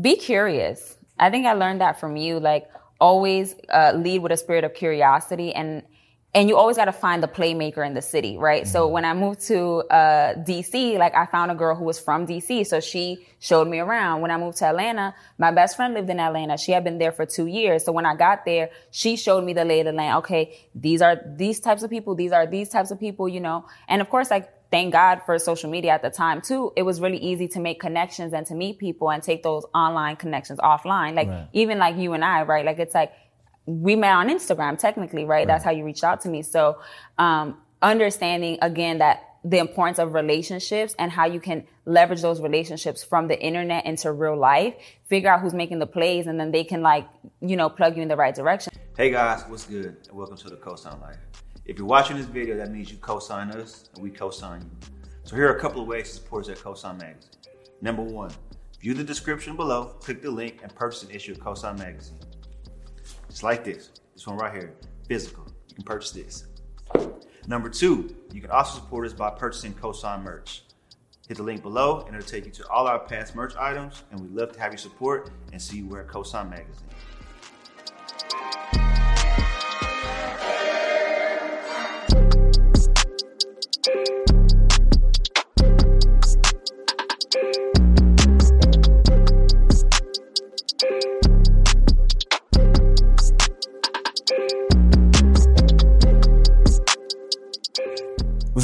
be curious. I think I learned that from you. Like always uh, lead with a spirit of curiosity and and you always got to find the playmaker in the city, right? Mm-hmm. So when I moved to uh, DC, like I found a girl who was from DC, so she showed me around. When I moved to Atlanta, my best friend lived in Atlanta. She had been there for two years. So when I got there, she showed me the lay of the land. Okay, these are these types of people. These are these types of people, you know. And of course, like thank God for social media at the time too. It was really easy to make connections and to meet people and take those online connections offline. Like right. even like you and I, right? Like it's like we met on Instagram technically, right? right? That's how you reached out to me. So, um, understanding again that the importance of relationships and how you can leverage those relationships from the internet into real life, figure out who's making the plays and then they can like, you know, plug you in the right direction. Hey guys, what's good? welcome to the Cosign Life. If you're watching this video, that means you co-sign us and we co-sign you. So here are a couple of ways to support us at Cosign Magazine. Number one, view the description below, click the link, and purchase an issue of Cosign Magazine. It's like this. This one right here, physical. You can purchase this. Number two, you can also support us by purchasing Cosign merch. Hit the link below and it'll take you to all our past merch items, and we'd love to have your support and see you wear Cosign Magazine.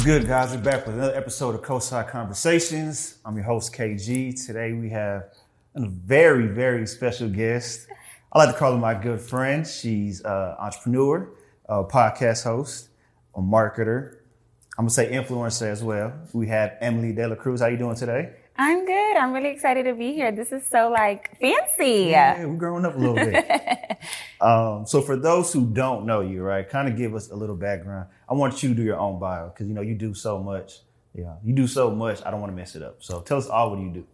Good, guys? We're back with another episode of Cosign Conversations. I'm your host, KG. Today we have a very, very special guest. I like to call her my good friend. She's an entrepreneur, a podcast host, a marketer. I'm gonna say influencer as well. We have Emily De La Cruz. How you doing today? I'm good. I'm really excited to be here. This is so like fancy. Yeah, we're growing up a little bit. um, so for those who don't know you, right, kind of give us a little background. I want you to do your own bio because you know you do so much. Yeah, you do so much. I don't want to mess it up. So tell us all what you do.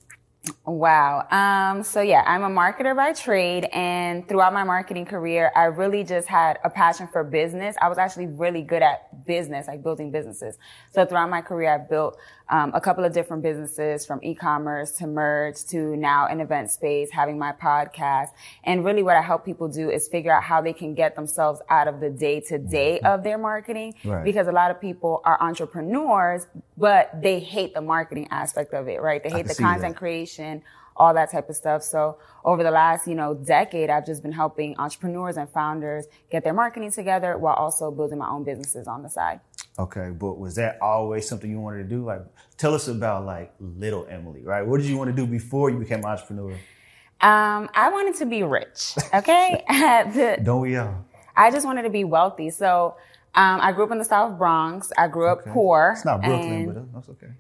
Wow. Um, so yeah, I'm a marketer by trade and throughout my marketing career, I really just had a passion for business. I was actually really good at business, like building businesses. So throughout my career, I built um, a couple of different businesses from e-commerce to merge to now an event space, having my podcast. And really what I help people do is figure out how they can get themselves out of the day to day of their marketing. Right. Because a lot of people are entrepreneurs, but they hate the marketing aspect of it, right? They hate the content that. creation all that type of stuff. So over the last, you know, decade, I've just been helping entrepreneurs and founders get their marketing together while also building my own businesses on the side. Okay, but was that always something you wanted to do? Like, tell us about like little Emily, right? What did you want to do before you became an entrepreneur? Um, I wanted to be rich. Okay, the, don't we all? I just wanted to be wealthy. So um, I grew up in the South Bronx. I grew up okay. poor. It's not Brooklyn, but that's okay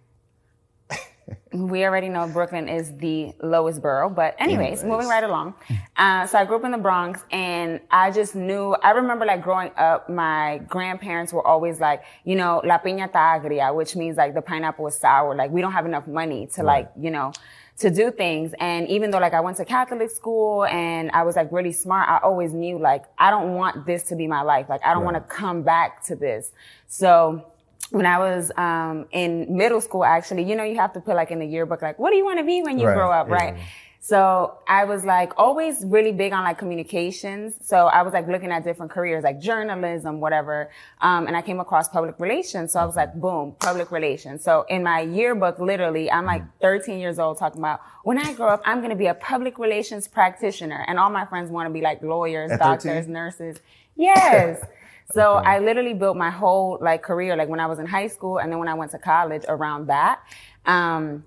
we already know Brooklyn is the lowest borough, but anyways, anyways. moving right along. Uh, so I grew up in the Bronx and I just knew, I remember like growing up, my grandparents were always like, you know, la piña está agria, which means like the pineapple is sour. Like we don't have enough money to right. like, you know, to do things. And even though like I went to Catholic school and I was like really smart, I always knew like, I don't want this to be my life. Like I don't right. want to come back to this. So when I was um, in middle school, actually, you know, you have to put like in the yearbook, like, what do you want to be when you right. grow up, yeah. right? So I was like always really big on like communications. So I was like looking at different careers, like journalism, whatever. Um, and I came across public relations. So I was like, boom, public relations. So in my yearbook, literally, I'm like 13 years old talking about when I grow up, I'm going to be a public relations practitioner. And all my friends want to be like lawyers, doctors, 13? nurses. Yes. So okay. I literally built my whole like career, like when I was in high school and then when I went to college around that. Um,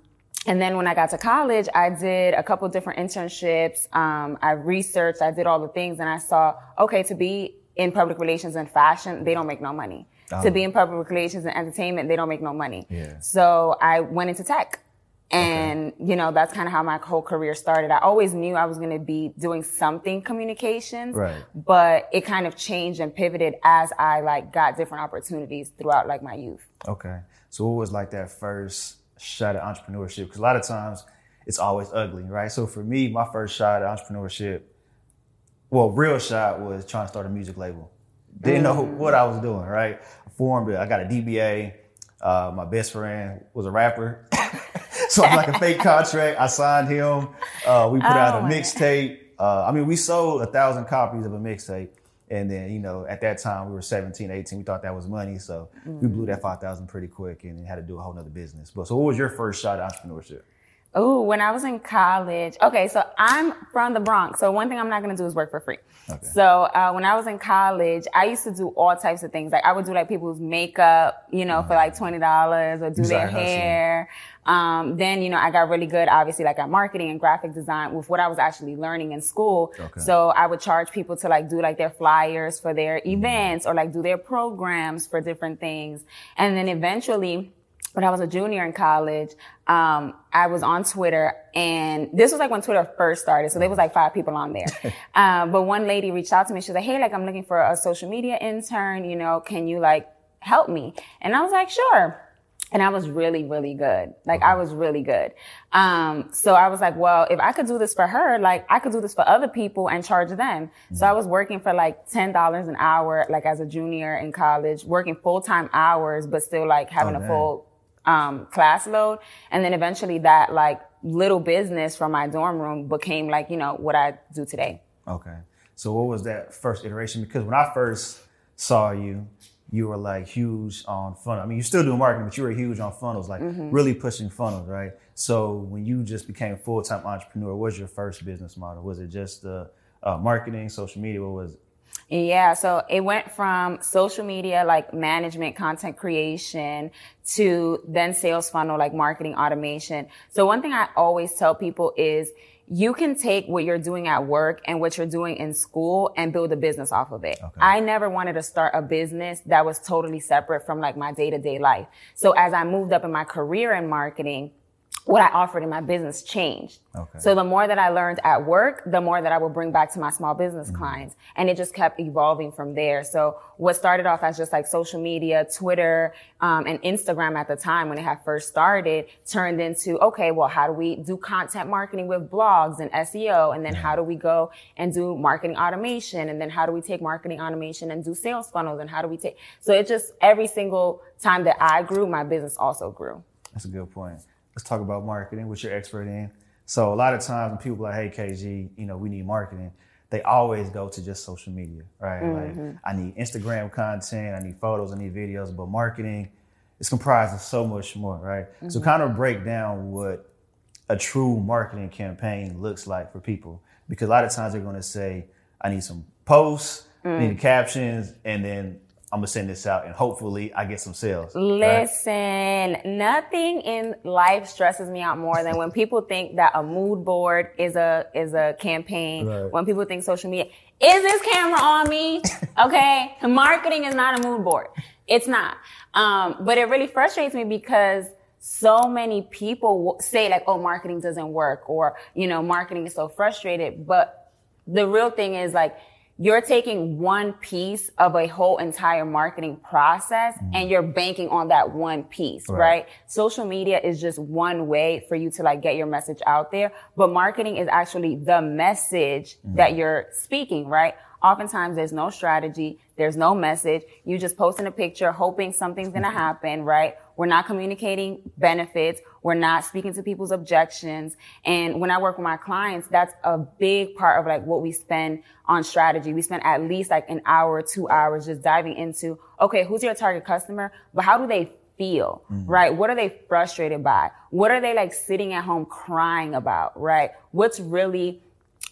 and then when I got to college, I did a couple different internships. Um, I researched, I did all the things and I saw, okay, to be in public relations and fashion, they don't make no money. Oh. To be in public relations and entertainment, they don't make no money. Yeah. So I went into tech. And, okay. you know, that's kind of how my whole career started. I always knew I was going to be doing something communications, right. but it kind of changed and pivoted as I like got different opportunities throughout like my youth. Okay. So what was like that first shot at entrepreneurship? Because a lot of times it's always ugly, right? So for me, my first shot at entrepreneurship, well, real shot was trying to start a music label. Didn't mm. know what I was doing, right? I formed it. I got a DBA. Uh, my best friend was a rapper. so like a fake contract. I signed him. Uh, we put oh, out a mixtape. Uh, I mean, we sold a thousand copies of a mixtape. And then, you know, at that time we were 17, 18. We thought that was money. So mm-hmm. we blew that 5,000 pretty quick and had to do a whole nother business. But so what was your first shot at entrepreneurship? Oh, when I was in college. Okay, so I'm from the Bronx. So one thing I'm not going to do is work for free. Okay. So uh, when I was in college, I used to do all types of things. Like I would do like people's makeup, you know, mm-hmm. for like twenty dollars, or do their hair. Um, then you know I got really good, obviously, like at marketing and graphic design with what I was actually learning in school. Okay. So I would charge people to like do like their flyers for their mm-hmm. events or like do their programs for different things, and then eventually when I was a junior in college, um, I was on Twitter and this was like when Twitter first started. So there was like five people on there. um, but one lady reached out to me. She was like, Hey, like I'm looking for a social media intern. You know, can you like help me? And I was like, sure. And I was really, really good. Like I was really good. Um, so I was like, well, if I could do this for her, like I could do this for other people and charge them. Mm-hmm. So I was working for like $10 an hour, like as a junior in college, working full time hours, but still like having oh, a full um, class load. And then eventually that like little business from my dorm room became like, you know, what I do today. Okay. So what was that first iteration? Because when I first saw you, you were like huge on funnels. I mean, you're still do marketing, but you were huge on funnels, like mm-hmm. really pushing funnels, right? So when you just became a full-time entrepreneur, what was your first business model? Was it just uh, uh, marketing, social media? What was it? Yeah, so it went from social media, like management, content creation, to then sales funnel, like marketing automation. So one thing I always tell people is you can take what you're doing at work and what you're doing in school and build a business off of it. Okay. I never wanted to start a business that was totally separate from like my day to day life. So as I moved up in my career in marketing, what I offered in my business changed. Okay. So the more that I learned at work, the more that I would bring back to my small business mm-hmm. clients. And it just kept evolving from there. So what started off as just like social media, Twitter, um, and Instagram at the time when it had first started turned into, okay, well, how do we do content marketing with blogs and SEO? And then how do we go and do marketing automation? And then how do we take marketing automation and do sales funnels? And how do we take, so it just every single time that I grew, my business also grew. That's a good point let's talk about marketing, which you're expert in. So a lot of times when people are like, hey, KG, you know, we need marketing, they always go to just social media, right? Mm-hmm. Like, I need Instagram content, I need photos, I need videos, but marketing is comprised of so much more, right? Mm-hmm. So kind of break down what a true marketing campaign looks like for people. Because a lot of times they're going to say, I need some posts, mm. need captions, and then I'm gonna send this out and hopefully I get some sales. Listen, right? nothing in life stresses me out more than when people think that a mood board is a is a campaign. Right. When people think social media is this camera on me? Okay, marketing is not a mood board. It's not. Um, but it really frustrates me because so many people say like, "Oh, marketing doesn't work," or you know, marketing is so frustrated. But the real thing is like you're taking one piece of a whole entire marketing process mm-hmm. and you're banking on that one piece, right. right. Social media is just one way for you to like get your message out there, but marketing is actually the message mm-hmm. that you're speaking, right? Oftentimes there's no strategy. There's no message. You just posting a picture, hoping something's going to mm-hmm. happen, right? We're not communicating benefits. We're not speaking to people's objections. And when I work with my clients, that's a big part of like what we spend on strategy. We spend at least like an hour, two hours just diving into, okay, who's your target customer? But how do they feel, mm-hmm. right? What are they frustrated by? What are they like sitting at home crying about, right? What's really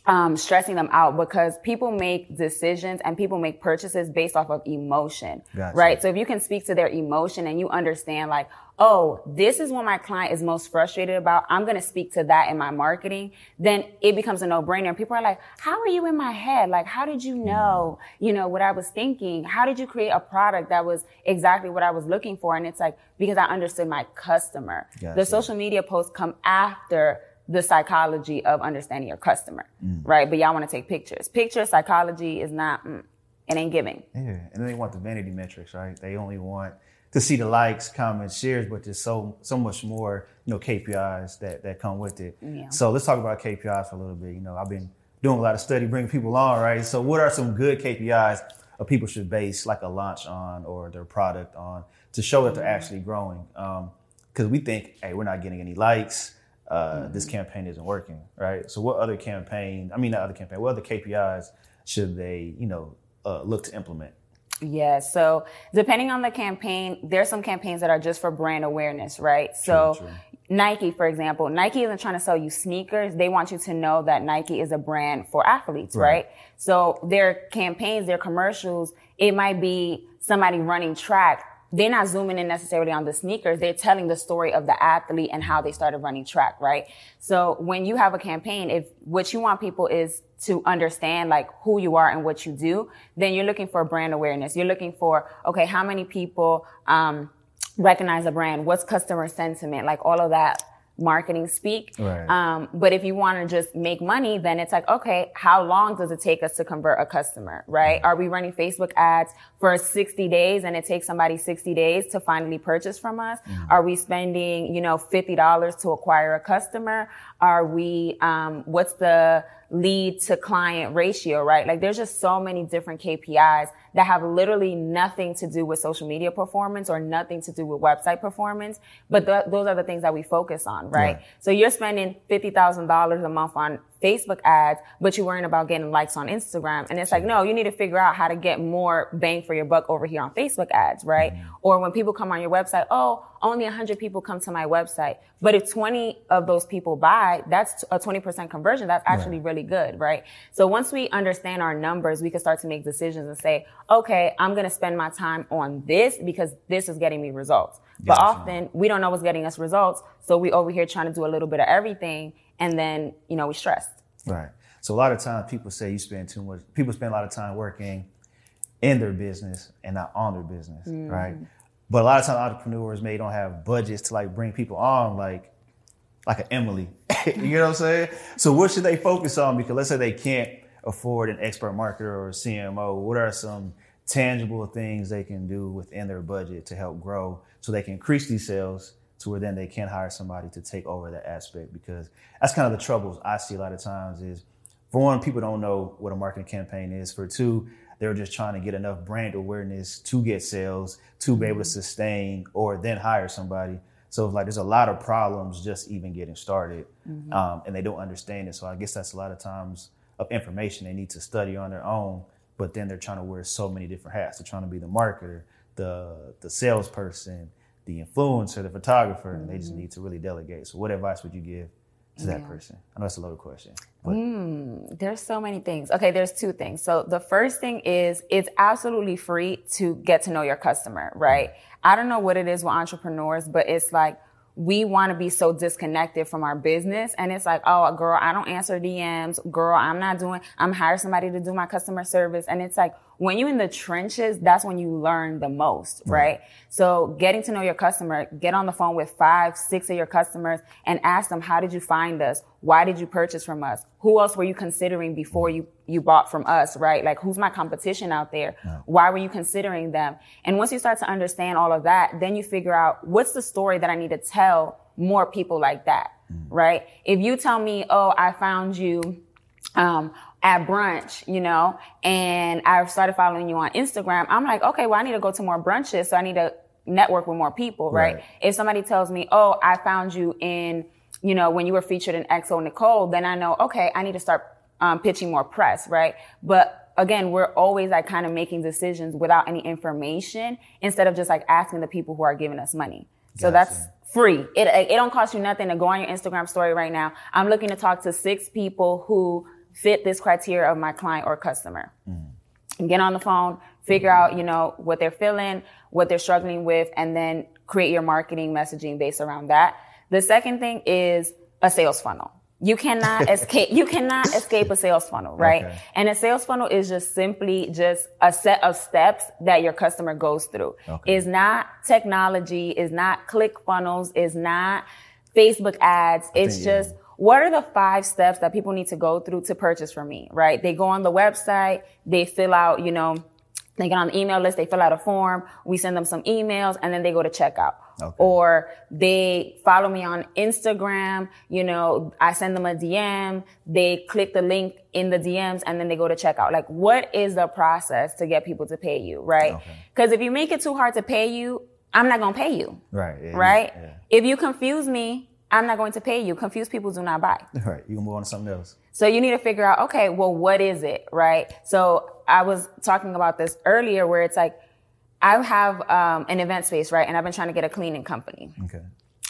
um, stressing them out because people make decisions and people make purchases based off of emotion, gotcha. right? So if you can speak to their emotion and you understand like, oh, this is what my client is most frustrated about. I'm going to speak to that in my marketing. Then it becomes a no brainer. And people are like, how are you in my head? Like, how did you know, you know, what I was thinking? How did you create a product that was exactly what I was looking for? And it's like, because I understood my customer. Gotcha. The social media posts come after the psychology of understanding your customer, mm. right? But y'all want to take pictures. Picture psychology is not, mm, it ain't giving. Yeah, and then they want the vanity metrics, right? They only want to see the likes, comments, shares, but there's so so much more, you know, KPIs that that come with it. Yeah. So let's talk about KPIs for a little bit. You know, I've been doing a lot of study, bringing people on, right? So what are some good KPIs that people should base like a launch on or their product on to show that they're mm-hmm. actually growing? Um, because we think, hey, we're not getting any likes. Uh, mm-hmm. This campaign isn't working, right? So, what other campaign? I mean, not other campaign. What other KPIs should they, you know, uh, look to implement? Yeah. So depending on the campaign, there's some campaigns that are just for brand awareness, right? So true, true. Nike, for example, Nike isn't trying to sell you sneakers. They want you to know that Nike is a brand for athletes, right? right? So their campaigns, their commercials, it might be somebody running track they're not zooming in necessarily on the sneakers. They're telling the story of the athlete and how they started running track, right? So when you have a campaign, if what you want people is to understand like who you are and what you do, then you're looking for brand awareness. You're looking for, okay, how many people, um, recognize a brand? What's customer sentiment? Like all of that marketing speak. Right. Um, but if you want to just make money, then it's like, okay, how long does it take us to convert a customer, right? Are we running Facebook ads for 60 days and it takes somebody 60 days to finally purchase from us? Mm-hmm. Are we spending, you know, $50 to acquire a customer? Are we, um, what's the, lead to client ratio, right? Like there's just so many different KPIs that have literally nothing to do with social media performance or nothing to do with website performance. But th- those are the things that we focus on, right? Yeah. So you're spending $50,000 a month on Facebook ads, but you're worrying about getting likes on Instagram. And it's like, no, you need to figure out how to get more bang for your buck over here on Facebook ads, right? Mm-hmm. Or when people come on your website, oh, only 100 people come to my website. But if 20 of those people buy, that's a 20% conversion. That's actually right. really good, right? So once we understand our numbers, we can start to make decisions and say, okay, I'm going to spend my time on this because this is getting me results. But often we don't know what's getting us results. So we over here trying to do a little bit of everything and then, you know, we stressed. Right. So a lot of times people say you spend too much, people spend a lot of time working in their business and not on their business, mm. right? But a lot of times entrepreneurs may don't have budgets to like bring people on like like an Emily. you know what I'm saying? So what should they focus on? Because let's say they can't afford an expert marketer or a CMO. What are some tangible things they can do within their budget to help grow so they can increase these sales to where then they can hire somebody to take over that aspect because that's kind of the troubles I see a lot of times is for one, people don't know what a marketing campaign is. For two, they're just trying to get enough brand awareness to get sales, to be able to mm-hmm. sustain or then hire somebody. So it's like there's a lot of problems just even getting started, mm-hmm. um, and they don't understand it. So I guess that's a lot of times of information they need to study on their own. But then they're trying to wear so many different hats. They're trying to be the marketer, the the salesperson, the influencer, the photographer, mm-hmm. and they just mm-hmm. need to really delegate. So what advice would you give to that person? I know that's a loaded question. Mm, there's so many things. Okay, there's two things. So the first thing is it's absolutely free to get to know your customer, right? Mm-hmm. I don't know what it is with entrepreneurs, but it's like we want to be so disconnected from our business. And it's like, oh, girl, I don't answer DMs. Girl, I'm not doing, I'm hiring somebody to do my customer service. And it's like, when you're in the trenches, that's when you learn the most, right? So getting to know your customer, get on the phone with five, six of your customers and ask them, how did you find us? Why did you purchase from us? Who else were you considering before you, you bought from us, right? Like who's my competition out there? Why were you considering them? And once you start to understand all of that, then you figure out what's the story that I need to tell more people like that, mm. right? If you tell me, oh, I found you, um, at brunch, you know, and I started following you on Instagram. I'm like, okay, well, I need to go to more brunches. So I need to network with more people, right? right? If somebody tells me, oh, I found you in, you know, when you were featured in xoNecole, then I know, okay, I need to start um, pitching more press, right? But again, we're always like kind of making decisions without any information instead of just like asking the people who are giving us money. So gotcha. that's free. It, it don't cost you nothing to go on your Instagram story right now. I'm looking to talk to six people who fit this criteria of my client or customer. Mm-hmm. Get on the phone, figure mm-hmm. out, you know, what they're feeling, what they're struggling with, and then create your marketing messaging based around that. The second thing is a sales funnel. You cannot escape, you cannot escape a sales funnel, right? Okay. And a sales funnel is just simply just a set of steps that your customer goes through. Okay. Is not technology, is not click funnels, is not Facebook ads. It's just, yeah what are the five steps that people need to go through to purchase from me, right? They go on the website, they fill out, you know, they get on the email list, they fill out a form, we send them some emails, and then they go to checkout. Okay. Or they follow me on Instagram, you know, I send them a DM, they click the link in the DMs, and then they go to checkout. Like, what is the process to get people to pay you, right? Because okay. if you make it too hard to pay you, I'm not to pay you. Right. Yeah, Right? Yeah. If you confuse me, I'm not going to pay you. Confused people do not buy. Right. You can move on to something else. So you need to figure out, okay, well, what is it, right? So I was talking about this earlier where it's like, I have um, an event space, right? And I've been trying to get a cleaning company. Okay.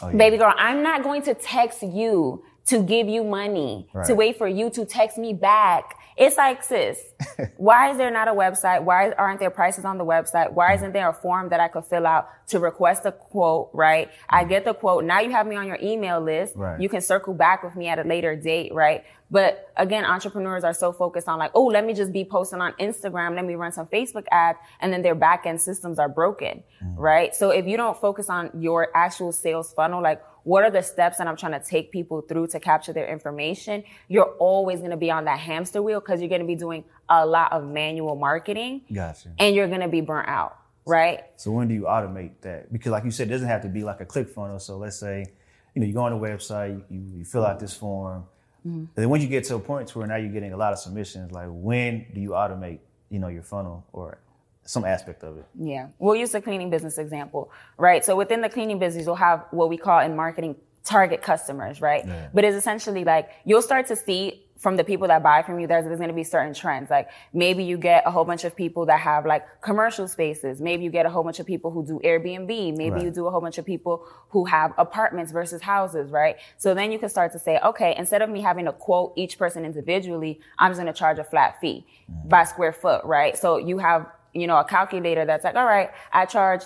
Oh, yeah. Baby girl, I'm not going to text you to give you money, to wait for you to text me back. It's like, sis, why is there not a website? Why aren't there prices on the website? Why isn't there a form that I could fill out to request a quote, right? I get the quote. Now you have me on your email list. Right. You can circle back with me at a later date, right? But again, entrepreneurs are so focused on like, oh, let me just be posting on Instagram. Let me run some Facebook ads. And then their back end systems are broken, mm. right? So if you don't focus on your actual sales funnel, like what are the steps that I'm trying to take people through to capture their information? You're always going to be on that hamster wheel because you're going to be doing a lot of manual marketing Gotcha. and you're going to be burnt out, right? So when do you automate that? Because like you said, it doesn't have to be like a click funnel. So let's say, you know, you go on the website, you, you fill out this form. Mm-hmm. And then once you get to a point to where now you're getting a lot of submissions, like when do you automate, you know, your funnel or some aspect of it? Yeah. We'll use the cleaning business example, right? So within the cleaning business, you'll have what we call in marketing target customers, right? Yeah. But it's essentially like you'll start to see from the people that buy from you, there's, there's going to be certain trends. Like maybe you get a whole bunch of people that have like commercial spaces. Maybe you get a whole bunch of people who do Airbnb. Maybe Right. you do a whole bunch of people who have apartments versus houses, right? So then you can start to say, okay, instead of me having to quote each person individually, I'm just going to charge a flat fee mm. by square foot, right? So you have, you know, a calculator that's like, all right, I charge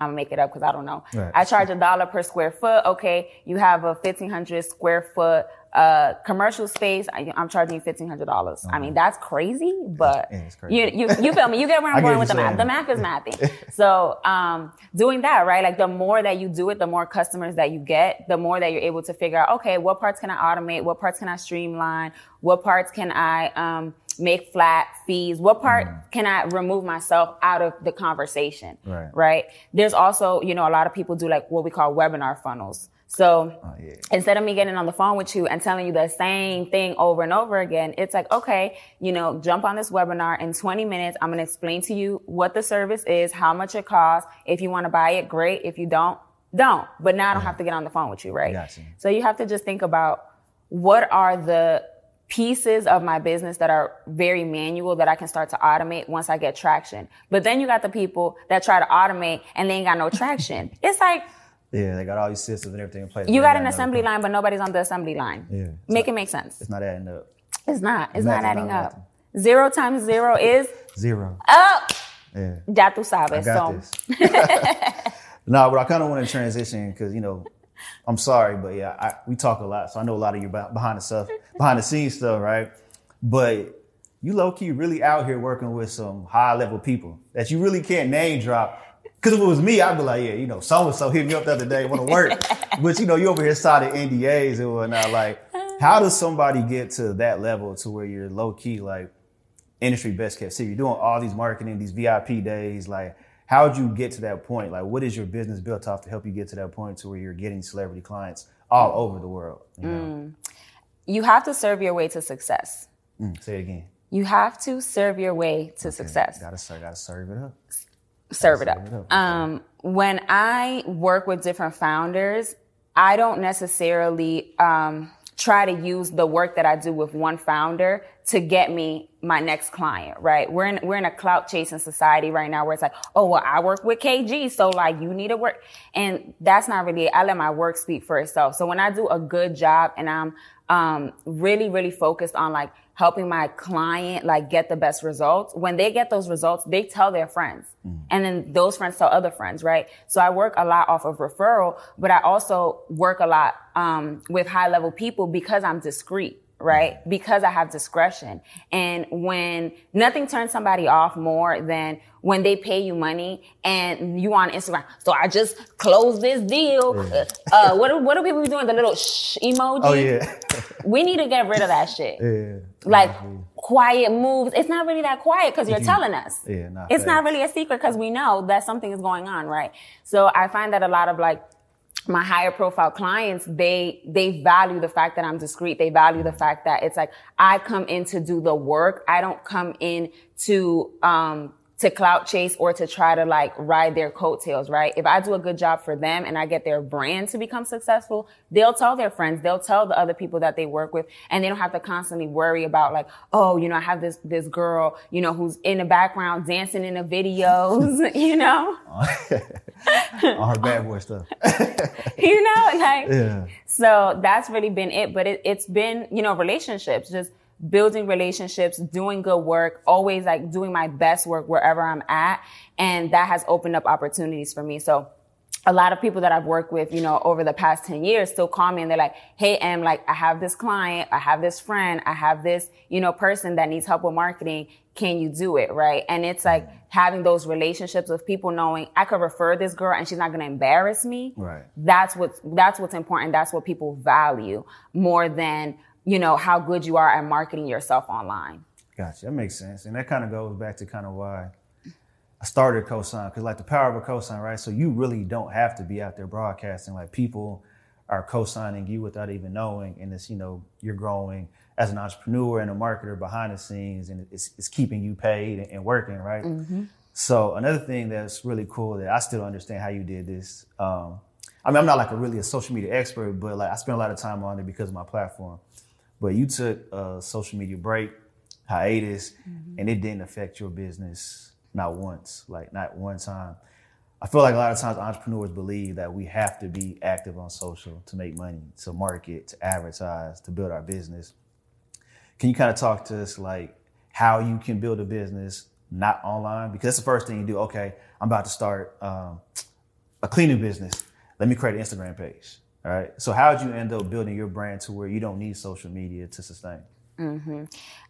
I'm gonna make it up because I don't know. Right. I charge a dollar per square foot. Okay, you have a 1500 square foot uh, commercial space. I, I'm charging you $1,500. dollars I mean, that's crazy, but it's crazy. you, you, you feel me? You get where I'm going with the math. The math is mathing. so, um, doing that, right? Like the more that you do it, the more customers that you get, the more that you're able to figure out, okay, what parts can I automate? What parts can I streamline? What parts can I, um, make flat fees? What part mm. can I remove myself out of the conversation? Right. Right. There's also, you know, a lot of people do like what we call webinar funnels. So Oh, yeah. instead of me getting on the phone with you and telling you the same thing over and over again, it's like, okay, you know, jump on this webinar in 20 minutes. I'm going to explain to you what the service is, how much it costs. If you want to buy it, great. If you don't, don't. But now I don't have to get on the phone with you, right? Gotcha. So you have to just think about what are the pieces of my business that are very manual that I can start to automate once I get traction. But then you got the people that try to automate and they ain't got no traction. it's like, Yeah, they got all these systems and everything in place. you but got an assembly line, but nobody's on the assembly line. Yeah. Make it make sense. It's not adding up. It's not. It's not is adding not up. Zero times zero is Zero. up. Yeah. Ya I sabes. got So this. no, but I kind of want to transition because you know, I'm sorry, but yeah, I, we talk a lot, so I know a lot of your behind the stuff, behind the scenes stuff, right? But you low key really out here working with some high level people that you really can't name drop. Because if it was me, I'd be like, yeah, you know, so and so hit me up the other day, want to work. but you know, you over here signing NDAs and whatnot. Like, how does somebody get to that level to where you're low key like industry best kept secret. You're doing all these marketing, these VIP days. Like, how would you get to that point? Like, what is your business built off to help you get to that point to where you're getting celebrity clients all over the world? You know? you have to serve your way to success. Mm, say it again. You have to serve your way to success. Gotta serve, gotta serve it up. serve it serve up. it up, Um, when I work with different founders, I don't necessarily um, try to use the work that I do with one founder to get me my next client, right? We're in we're in a clout chasing society right now where it's like, oh well, I work with KG, so like you need to work, and that's not really. I let my work speak for itself. So when I do a good job and I'm um, really really focused on like helping my client like get the best results. When they get those results, they tell their friends. And then those friends tell other friends, right? So I work a lot off of referral, but I also work a lot um, with high level people because I'm discreet, right? Because I have discretion. And when nothing turns somebody off more than when they pay you money and you on Instagram. So I just closed this deal. Uh, uh, what, are, what do people doing? The little shh emoji. Oh yeah, We need to get rid of that shit yeah. like quiet moves. It's not really that quiet because you're telling us. Yeah, nah, it's not really a secret because we know that something is going on, right? So I find that a lot of like my higher profile clients, they they value the fact that I'm discreet. They value the fact that it's like I come in to do the work. I don't come in to um to clout chase or to try to like ride their coattails, right? If I do a good job for them and I get their brand to become successful, they'll tell their friends, they'll tell the other people that they work with, and they don't have to constantly worry about like, oh, you know, I have this, this girl, you know, who's in the background dancing in the videos, you know? All her bad boy stuff. you know, like, Yeah. so that's really been it. But it, it's been, you know, relationships, just building relationships, doing good work, always like doing my best work wherever I'm at. And that has opened up opportunities for me. So a lot of people that I've worked with, you know, over the past 10 years still call me and they're like, Hey, Em, like I have this client, I have this friend, I have this, you know, person that needs help with marketing. Can you do it? Right. And it's like mm-hmm. having those relationships with people knowing I could refer this girl and she's not going to embarrass me. Right. That's what's, that's what's important. That's what people value more than, you know, how good you are at marketing yourself online. Gotcha. That makes sense. And that kind of goes back to kind of why I started cosign because like the power of a cosign, right? So you really don't have to be out there broadcasting. Like people are co-signing you without even knowing, and it's you know you're growing as an entrepreneur and a marketer behind the scenes, and it's, it's keeping you paid and, and working, right? So another thing that's really cool that I still understand how you did this. Um, I mean, I'm not like a really a social media expert, but like I spend a lot of time on it because of my platform. But you took a social media break, hiatus, and it didn't affect your business not once, like not one time. I feel like a lot of times entrepreneurs believe that we have to be active on social to make money, to market, to advertise, to build our business. Can you kind of talk to us like how you can build a business not online? Because that's the first thing you do. Okay, I'm about to start um, a cleaning business. Let me create an Instagram page. All right. So how did you end up building your brand to where you don't need social media to sustain?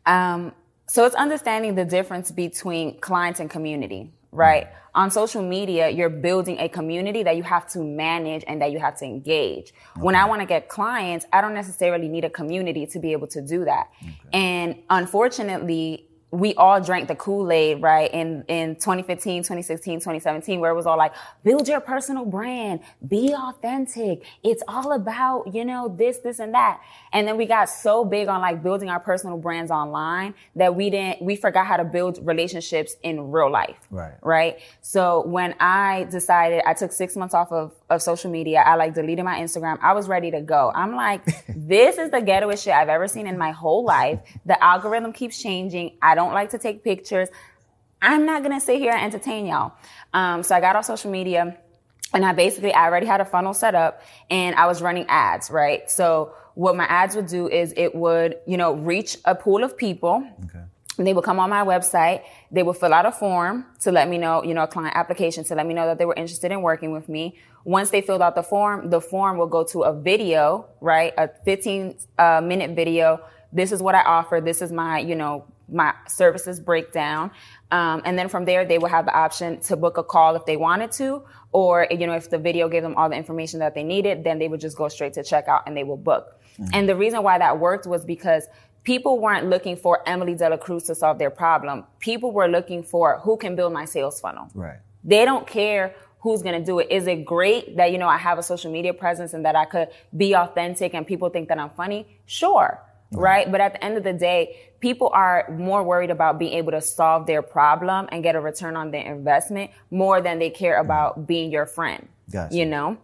Um, so it's understanding the difference between clients and community, right? On social media, you're building a community that you have to manage and that you have to engage. When I want to get clients, I don't necessarily need a community to be able to do that. And unfortunately, we all drank the Kool-Aid, right? In, in 2015, 2016, 2017, where it was all like, build your personal brand, be authentic. It's all about, you know, this, this, and that. And then we got so big on like building our personal brands online that we didn't, we forgot how to build relationships in real life. Right. Right. So when I decided, I took six months off of, of social media. I like deleted my Instagram. I was ready to go. I'm like, this is the ghettoest shit I've ever seen in my whole life. The algorithm keeps changing. I don't like to take pictures. I'm not gonna sit here and entertain y'all. Um, so I got off social media and I basically I already had a funnel set up and I was running ads, right? So what my ads would do is it would, you know, reach a pool of people. Okay. They would come on my website. They would fill out a form to let me know, you know, a client application to let me know that they were interested in working with me. Once they filled out the form, the form will go to a video, right? A 15 uh, minute video. This is what I offer. This is my, you know, my services breakdown. Um, and then from there, they will have the option to book a call if they wanted to, or, you know, if the video gave them all the information that they needed, then they would just go straight to checkout and they will book. And the reason why that worked was because people weren't looking for Emily Dela Cruz to solve their problem. People were looking for who can build my sales funnel. Right. They don't care who's going to do it. Is it great that, you know, I have a social media presence and that I could be authentic and people think that I'm funny? Sure. Right. But at the end of the day, people are more worried about being able to solve their problem and get a return on their investment more than they care about being your friend. Gotcha. You know?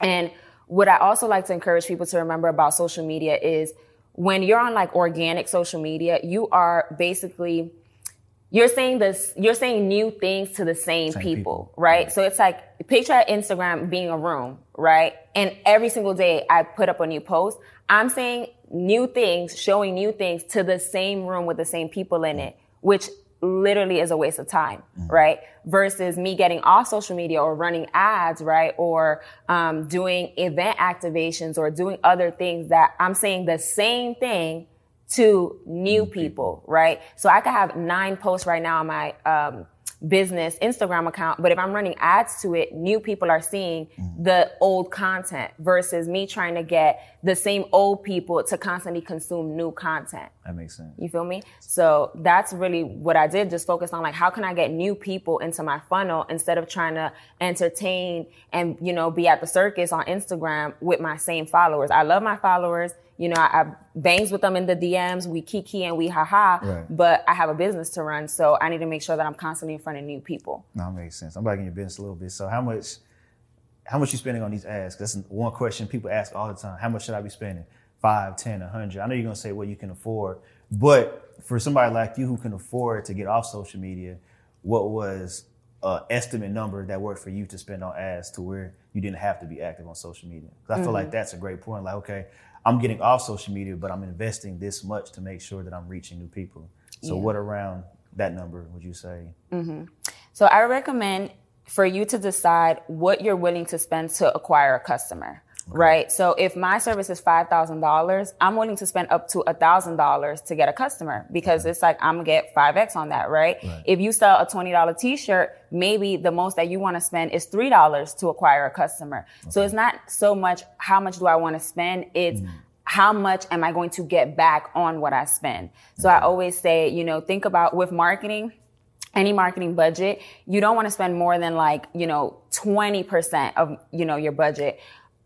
And what I also like to encourage people to remember about social media is when you're on like organic social media, you are basically you're saying this you're saying new things to the same, Same people, people. right? So it's like picture Instagram being a room, right? And every single day I put up a new post. I'm saying new things, showing new things to the same room with the same people in it, which literally is a waste of time, right? Versus me getting off social media or running ads, right? Or um, doing event activations or doing other things that I'm saying the same thing to new people, right? So I could have nine posts right now on my um, business Instagram account, but if I'm running ads to it, new people are seeing mm-hmm. the old content versus me trying to get the same old people to constantly consume new content. That makes sense. You feel me? So that's really what I did. Just focus on like, how can I get new people into my funnel instead of trying to entertain and, you know, be at the circus on Instagram with my same followers. I love my followers. You know, I, I bangs with them in the DMs. We kiki and we haha. Right. But I have a business to run. So I need to make sure that I'm constantly in front of new people. No, that makes sense. I'm back in your business a little bit. So how much, how much you spending on these ads? That's one question people ask all the time. How much should I be spending? Five, ten, a hundred. I know you're gonna say what you can afford, but for somebody like you who can afford to get off social media, what was a estimate number that worked for you to spend on ads to where you didn't have to be active on social media? Because I feel like mm-hmm. that's a great point. Like, okay, I'm getting off social media, but I'm investing this much to make sure that I'm reaching new people. So Yeah. what around that number would you say? Mm-hmm. So I recommend for you to decide what you're willing to spend to acquire a customer. Right. So if my service is five thousand dollars, I'm willing to spend up to a thousand dollars to get a customer because it's like I'm gonna get five X on that, right? Right. If you sell a twenty dollar t shirt, maybe the most that you want to spend is three dollars to acquire a customer. So it's not so much how much do I want to spend, it's mm. how much am I going to get back on what I spend? So I always say, you know, think about with marketing, any marketing budget, you don't want to spend more than like, you know, 20% of, you know, your budget,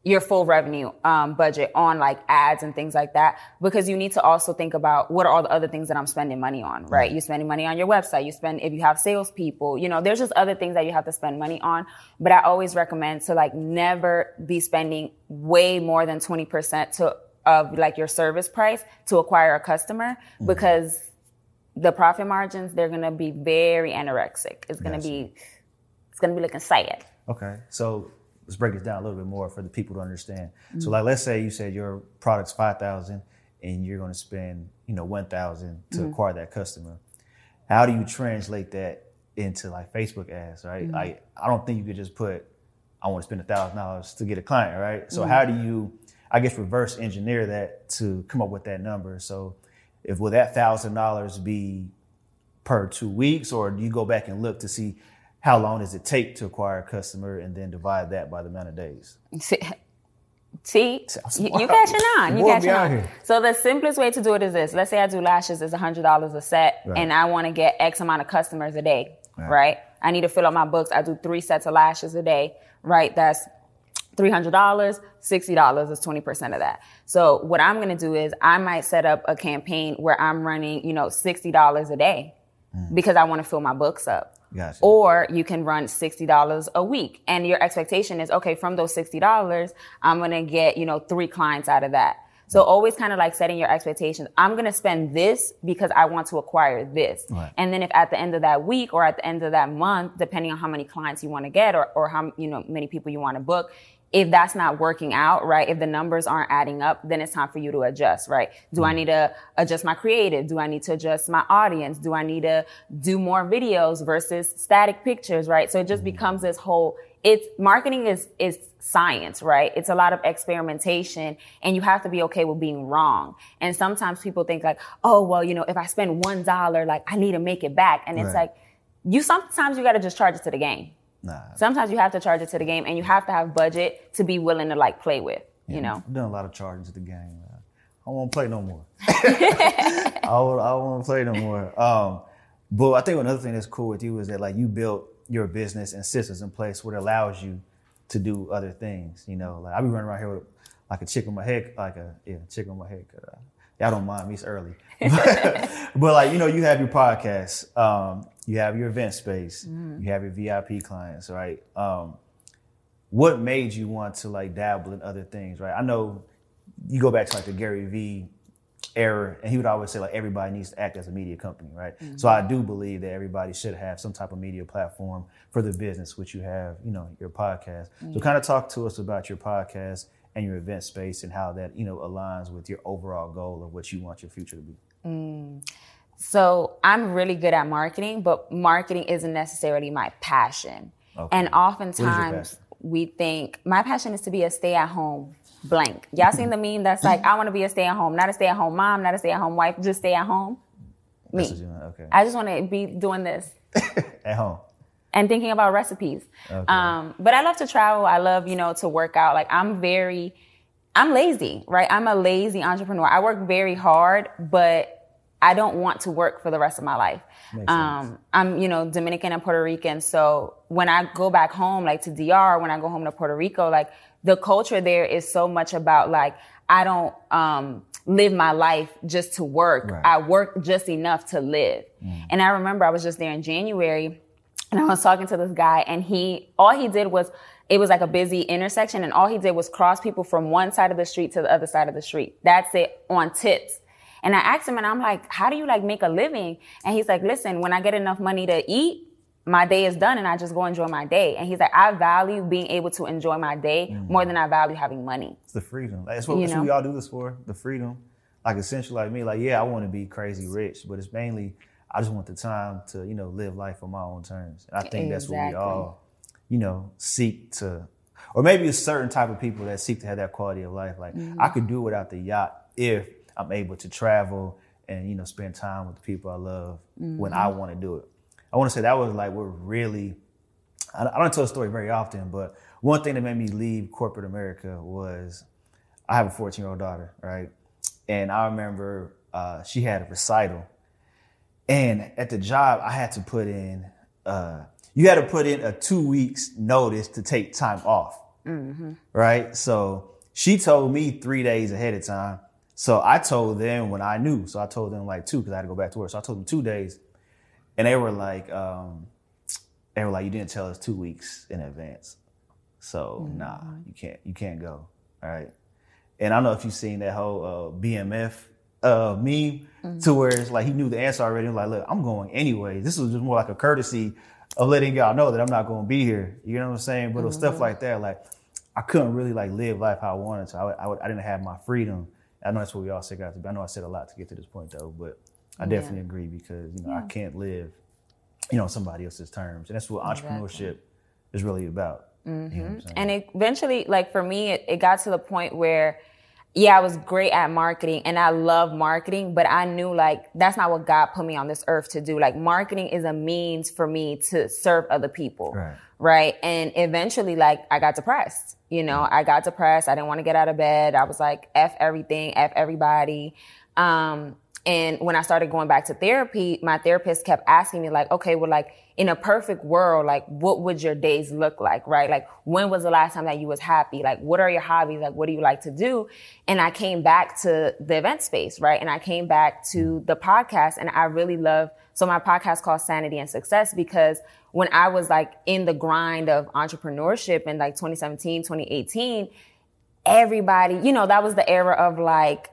your full revenue um, budget on like ads and things like that, because you need to also think about what are all the other things that I'm spending money on, right? You're spending money on your website. You spend, if you have salespeople, you know, there's just other things that you have to spend money on. But I always recommend to like never be spending way more than 20% to, of like your service price to acquire a customer because the profit margins they're gonna be very anorexic. It's gonna Gotcha. be it's gonna be looking sad. Okay, so let's break this down a little bit more for the people to understand. So, mm. like, let's say you said your product's five thousand, and you're going to spend, you know, one thousand to mm-hmm. acquire that customer. How do you translate that into like Facebook ads, right? Mm-hmm. Like, I don't think you could just put, I want to spend a thousand dollars to get a client, right? So, mm-hmm. how do you, I guess, reverse engineer that to come up with that number? So, if will that thousand dollars be per two weeks, or do you go back and look to see how long does it take to acquire a customer and then divide that by the amount of days? See, see you, you catching on. You catching on. here. So the simplest way to do it is this. Let's say I do lashes is hundred dollars a set, Right. and I want to get X amount of customers a day. Right. Right. I need to fill up my books. I do three sets of lashes a day. Right. That's three hundred dollars. Sixty dollars is twenty percent of that. So what I'm gonna do is I might set up a campaign where I'm running, you know, sixty dollars a day because I want to fill my books up. Gotcha. Or you can run $60 a week. And your expectation is, okay, from those $60, I'm going to get, you know, three clients out of that. So always kind of like setting your expectations. I'm going to spend this because I want to acquire this. Right. And then if at the end of that week or at the end of that month, depending on how many clients you want to get or, or how, you know, many people you want to book, if that's not working out, right? If the numbers aren't adding up, then it's time for you to adjust, right? Do I mm-hmm. need to adjust my creative? Do I need to adjust my audience? Do I need to do more videos versus static pictures, right? So it just mm-hmm. becomes this whole, it's marketing is, is science, right? It's a lot of experimentation and you have to be okay with being wrong. And sometimes people think like, oh, well, you know, if I spend one dollar, like I need to make it back. And it's like, you sometimes you got to just charge it to the game. Nah. Sometimes you have to charge it to the game and you have to have budget to be willing to like play with, you know? I've done a lot of charging to the game. I won't play no more. I won't, I don't play no more. Um, but I think another thing that's cool with you is that like you built your business and systems in place where it allows you to do other things. You know, like I be running around here with like a chick on my head, like a yeah, chick on my head. Uh, y'all don't mind me, it's early. but like you know, you have your podcast, um, you have your event space, you have your VIP clients, right? Um, what made you want to like dabble in other things, right? I know you go back to like the Gary Vee era, and he would always say like everybody needs to act as a media company, right? So I do believe that everybody should have some type of media platform for the business, which you have, you know, your podcast. So kind of talk to us about your podcast and your event space and how that, you know, aligns with your overall goal of what you want your future to be. Mm. So I'm really good at marketing, but marketing isn't necessarily my passion. Okay. And oftentimes we think my passion is to be a stay at home blank. Y'all seen the meme that's like, I want to be a stay at home, not a stay at home mom, not a stay at home wife, just stay at home. Me. what you want, okay. I just want to be doing this. At home. And thinking about recipes. Okay. Um, but I love to travel. I love, you know, to work out. Like I'm very, I'm lazy, right? I'm a lazy entrepreneur. I work very hard, but I don't want to work for the rest of my life. Um, I'm, you know, Dominican and Puerto Rican. So when I go back home, like to DR, when I go home to Puerto Rico, like the culture there is so much about like, I don't, um, live my life just to work. Right. I work just enough to live. And I remember I was just there in January and I was talking to this guy and he, all he did was, it was like a busy intersection and all he did was cross people from one side of the street to the other side of the street. That's it on tips. And I asked him and I'm like, how do you like make a living? And he's like, listen, when I get enough money to eat, my day is done and I just go enjoy my day. And he's like, I value being able to enjoy my day mm-hmm. more than I value having money. It's the freedom. Like, That's what, what we all do this for. The freedom. Like essentially, like me, like yeah, I want to be crazy rich, but it's mainly I just want the time to you know live life on my own terms. And I think that's what we all you know seek to, or maybe a certain type of people that seek to have that quality of life. Like Mm-hmm. I could do without the yacht if I'm able to travel and you know spend time with the people I love when I Mm-hmm. want to do it. I want to say that was like what really I I don't tell the story very often, but one thing that made me leave corporate America was I have a 14 year old daughter, right? And I remember uh, she had a recital. And at the job, I had to put in, uh, you had to put in a two weeks notice to take time off, right? So she told me three days ahead of time. So I told them when I knew. So I told them like two because I had to go back to work. So I told them two days. And they were like, um, they were like, you didn't tell us two weeks in advance. So nah, you can't, you can't go. All right. And I don't know if you've seen that whole uh, BMF uh, meme to where it's like he knew the answer already. I'm Like, look, I'm going anyway. This was just more like a courtesy of letting y'all know that I'm not going to be here. You know what I'm saying? But it was stuff like that. Like, I couldn't really like live life how I wanted to. I, would- I, would- I didn't have my freedom. I know that's what we all say, guys. I know I said a lot to get to this point though, but I definitely agree because you know I can't live, you know, somebody else's terms, and that's what entrepreneurship is really about. You know saying? And eventually, like for me, it, it got to the point where, yeah, I was great at marketing and I love marketing, but I knew like that's not what God put me on this earth to do. Like marketing is a means for me to serve other people. Right. Right. And eventually, like, I got depressed. You know, I got depressed. I didn't want to get out of bed. I was like, F everything, F everybody. Um, and when I started going back to therapy, my therapist kept asking me, like, okay, well, like, in a perfect world, like, what would your days look like, right? Like, when was the last time that you was happy? Like, what are your hobbies? Like, what do you like to do? And I came back to the event space, right? And I came back to the podcast and I really love, so my podcast called Sanity and Success because when I was like in the grind of entrepreneurship in like 2017, 2018, everybody, you know, that was the era of like,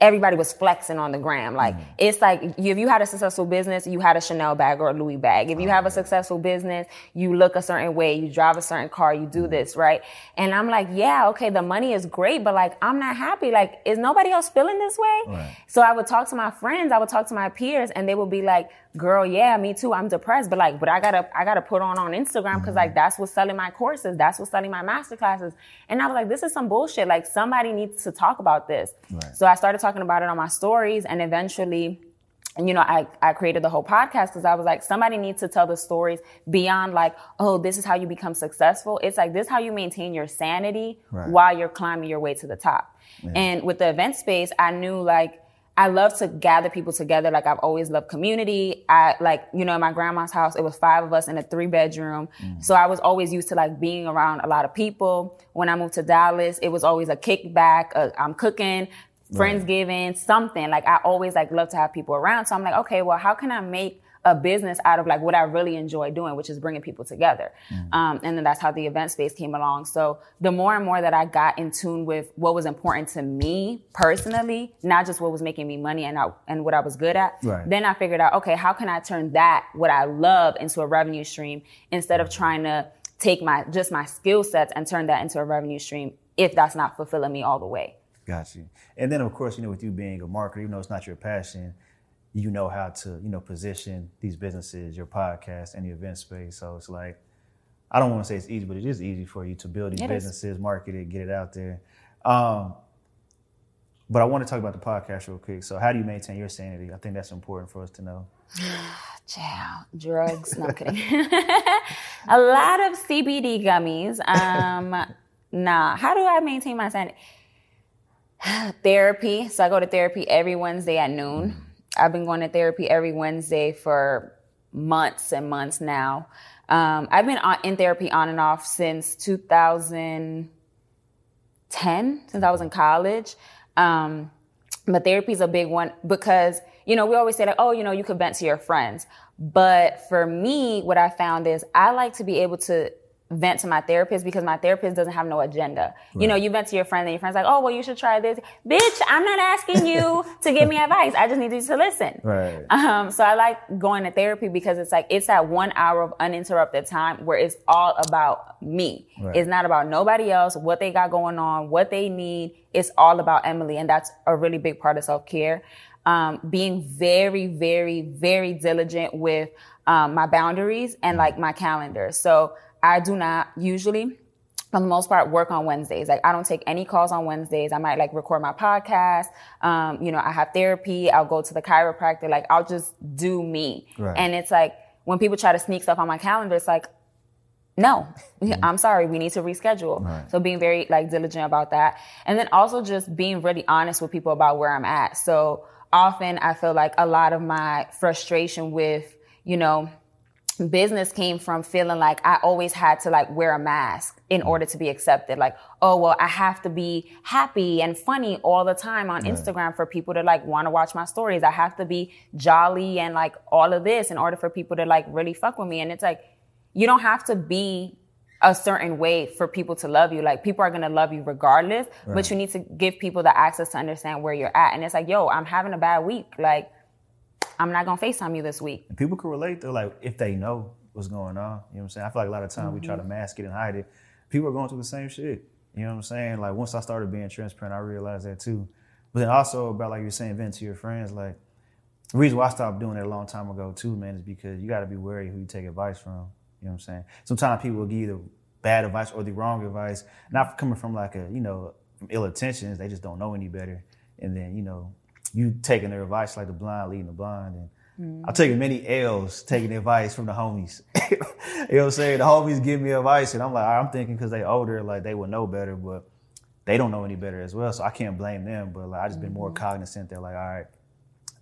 everybody was flexing on the gram. Like, mm-hmm. it's like if you had a successful business, you had a Chanel bag or a Louis bag. If you have a successful business, you look a certain way, you drive a certain car, you do mm-hmm. this, right? And I'm like, yeah, okay, the money is great, but like, I'm not happy. Like, is nobody else feeling this way? Right. So I would talk to my friends, I would talk to my peers, and they would be like, "Girl, yeah, me too. I'm depressed, but like, but I gotta, I gotta put on on Instagram because like that's what's selling my courses, that's what's selling my master classes." And I was like, "This is some bullshit. Like somebody needs to talk about this." Right. So I started talking about it on my stories, and eventually. And you know, I, I created the whole podcast because I was like, somebody needs to tell the stories beyond like, oh, this is how you become successful. It's like this is how you maintain your sanity Right. while you're climbing your way to the top. And with the event space, I knew like I love to gather people together. Like I've always loved community. I like, you know, in my grandma's house, it was five of us in a three bedroom. Mm. So I was always used to like being around a lot of people. When I moved to Dallas, it was always a kickback. I'm cooking, friends Friendsgiving, something. Like I always like love to have people around. So I'm like, okay, well, how can I make a business out of like what I really enjoy doing, which is bringing people together. Um, and then that's how the event space came along. So the more and more that I got in tune with what was important to me personally, not just what was making me money and I, and what I was good at, Right. then I figured out, okay, how can I turn that, what I love into a revenue stream instead of trying to take my, just my skill sets and turn that into a revenue stream if that's not fulfilling me all the way. Got you. And then of course, you know, with you being a marketer, even though it's not your passion, you know how to, you know, position these businesses, your podcast and the event space. So it's like, I don't want to say it's easy, but it is easy for you to build these It is. businesses, market it, get it out there. Um, but I want to talk about the podcast real quick. So how do you maintain your sanity? I think that's important for us to know. Child, drugs. No kidding. a lot of CBD gummies. Um, nah. How do I maintain my sanity? therapy. So I go to therapy every Wednesday at noon. I've been going to therapy every Wednesday for months and months now. Um, I've been on, in therapy on and off since 2010, since I was in college. Um, but therapy is a big one because, you know, we always say like, oh, you know, you could vent to your friends. But for me, what I found is I like to be able to vent to my therapist because my therapist doesn't have no agenda. Right. You know, you vent to your friend and your friend's like, oh, well, you should try this. Bitch, I'm not asking you to give me advice. I just need you to listen. Right. Um, so I like going to therapy because it's like, it's that one hour of uninterrupted time where it's all about me. Right. It's not about nobody else, what they got going on, what they need. It's all about Emily. And that's a really big part of self care. Um, being very, very, very diligent with um, my boundaries and like my calendar. So I do not usually, for the most part, work on Wednesdays. Like I don't take any calls on Wednesdays. I might like record my podcast. Um, you know, I have therapy. I'll go to the chiropractor. Like I'll just do me. Right. And it's like when people try to sneak stuff on my calendar, it's like, no, mm-hmm. I'm sorry. We need to reschedule. Right. So being very like diligent about that. And then also just being really honest with people about where I'm at. So often I feel like a lot of my frustration with, you know, business came from feeling like I always had to like wear a mask in order to be accepted. Like, oh, well, I have to be happy and funny all the time on right. Instagram for people to like want to watch my stories. I have to be jolly and like all of this in order for people to like really fuck with me. And it's like, you don't have to be a certain way for people to love you. Like people are going to love you regardless, right. but you need to give people the access to understand where you're at. And it's like, yo, I'm having a bad week. Like, I'm not gonna FaceTime you this week. And people can relate though, like if they know what's going on. You know what I'm saying? I feel like a lot of times mm-hmm. we try to mm-hmm. mask it and hide it. People are going through the same shit. You know what I'm saying? Like once I started being transparent, I realized that too. But then also about like you're saying, vent to your friends. Like the reason why I stopped doing it a long time ago too, man, is because you got to be wary who you take advice from. You know what I'm saying? Sometimes people will give you the bad advice or the wrong advice, not coming from like a you know from ill intentions. They just don't know any better. And then you know you taking their advice like the blind leading the blind. And mm. I've taken many L's taking advice from the homies. you know what I'm saying? The homies give me advice and I'm like, I'm thinking because they older, like they would know better, but they don't know any better as well. So I can't blame them. But like I just mm-hmm. been more mm-hmm. cognizant that like, all right,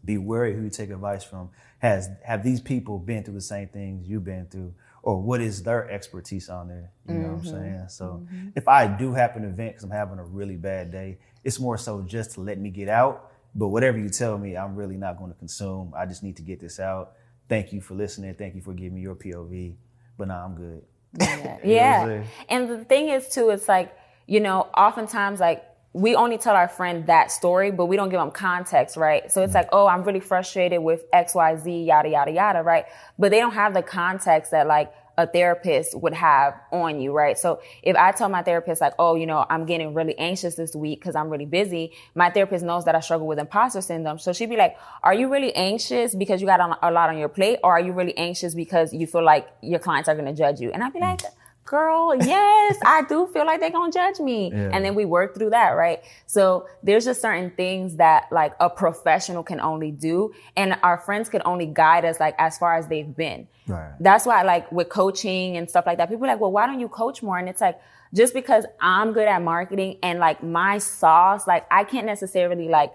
be wary who you take advice from. Has have these people been through the same things you've been through? Or what is their expertise on there? You know mm-hmm. what I'm mm-hmm. saying? So mm-hmm. if I do happen to vent because I'm having a really bad day, it's more so just to let me get out but whatever you tell me, I'm really not going to consume. I just need to get this out. Thank you for listening. Thank you for giving me your POV. But now nah, I'm good. Yeah. yeah. And the thing is too, it's like, you know, oftentimes like we only tell our friend that story, but we don't give them context, right? So it's mm-hmm. like, oh, I'm really frustrated with X, Y, Z, yada, yada, yada, right? But they don't have the context that like, a therapist would have on you, right? So if I tell my therapist like, oh, you know, I'm getting really anxious this week because I'm really busy, my therapist knows that I struggle with imposter syndrome. So she'd be like, are you really anxious because you got a lot on your plate or are you really anxious because you feel like your clients are going to judge you? And I'd be like, girl, yes, I do feel like they're gonna judge me. Yeah. And then we work through that, right? So there's just certain things that like a professional can only do. And our friends can only guide us like as far as they've been. Right. That's why like with coaching and stuff like that, people are like, well, why don't you coach more? And it's like, just because I'm good at marketing and like my sauce, like I can't necessarily like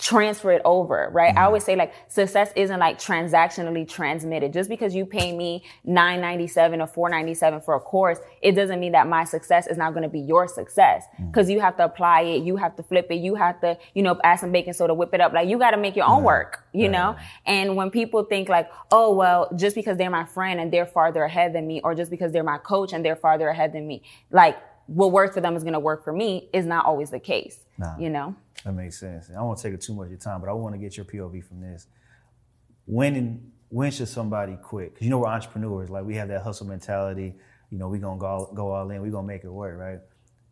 transfer it over, right? Mm-hmm. I always say like success isn't like transactionally transmitted. Just because you pay me nine ninety seven or four ninety seven for a course, it doesn't mean that my success is not going to be your success because mm-hmm. you have to apply it, you have to flip it, you have to you know add some baking soda, whip it up. Like you got to make your own work, you know. And when people think like, oh well, just because they're my friend and they're farther ahead than me, or just because they're my coach and they're farther ahead than me, like what works for them is going to work for me is not always the case. Nah, you know? That makes sense. I won't take it too much of your time, but I want to get your POV from this. When and when should somebody quit? Because you know we're entrepreneurs, like we have that hustle mentality. You know, we're gonna go go all in, we're gonna make it work, right?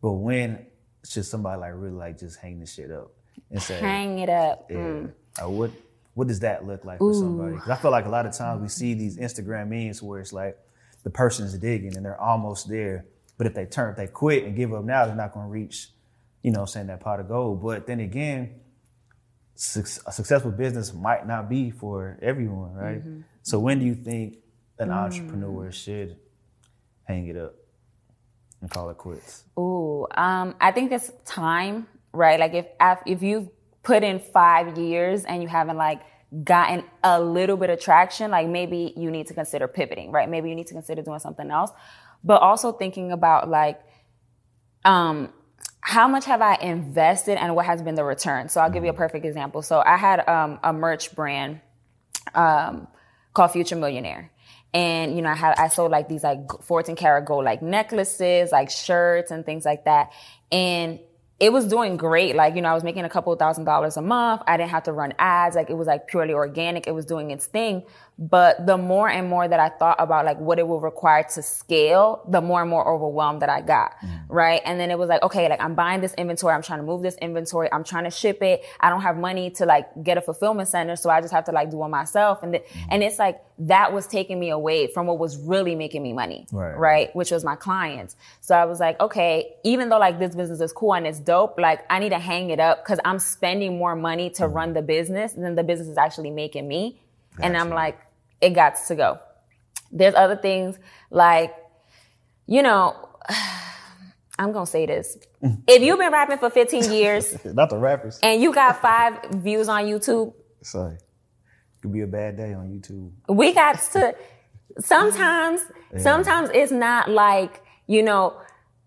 But when should somebody like really like just hang this shit up and say hang it up? Yeah. Mm. Uh, what what does that look like Ooh. for somebody? Because I feel like a lot of times we see these Instagram memes where it's like the person's digging and they're almost there but if they turn, if they quit and give up now, they're not going to reach, you know, saying that pot of gold. But then again, a successful business might not be for everyone, right? Mm-hmm. So when do you think an mm. entrepreneur should hang it up and call it quits? Ooh, um, I think it's time, right? Like if if you've put in five years and you haven't like gotten a little bit of traction, like maybe you need to consider pivoting, right? Maybe you need to consider doing something else. But also thinking about like, um, how much have I invested and what has been the return? So I'll give you a perfect example. So I had um, a merch brand um, called Future Millionaire. And, you know, I had, I sold like these like 14 karat gold like necklaces, like shirts and things like that. And it was doing great. Like, you know, I was making a couple thousand dollars a month. I didn't have to run ads. Like it was like purely organic. It was doing its thing. But the more and more that I thought about like what it will require to scale, the more and more overwhelmed that I got. Mm. Right. And then it was like, okay, like I'm buying this inventory. I'm trying to move this inventory. I'm trying to ship it. I don't have money to like get a fulfillment center. So I just have to like do it myself. And, the, mm. and it's like that was taking me away from what was really making me money. Right. Right. Which was my clients. So I was like, okay, even though like this business is cool and it's dope, like I need to hang it up because I'm spending more money to mm. run the business than the business is actually making me. Gotcha. And I'm like, it got to go. There's other things like, you know, I'm gonna say this. if you've been rapping for 15 years, not the rappers, and you got five views on YouTube, sorry, it could be a bad day on YouTube. We got to. Sometimes, yeah. sometimes it's not like you know.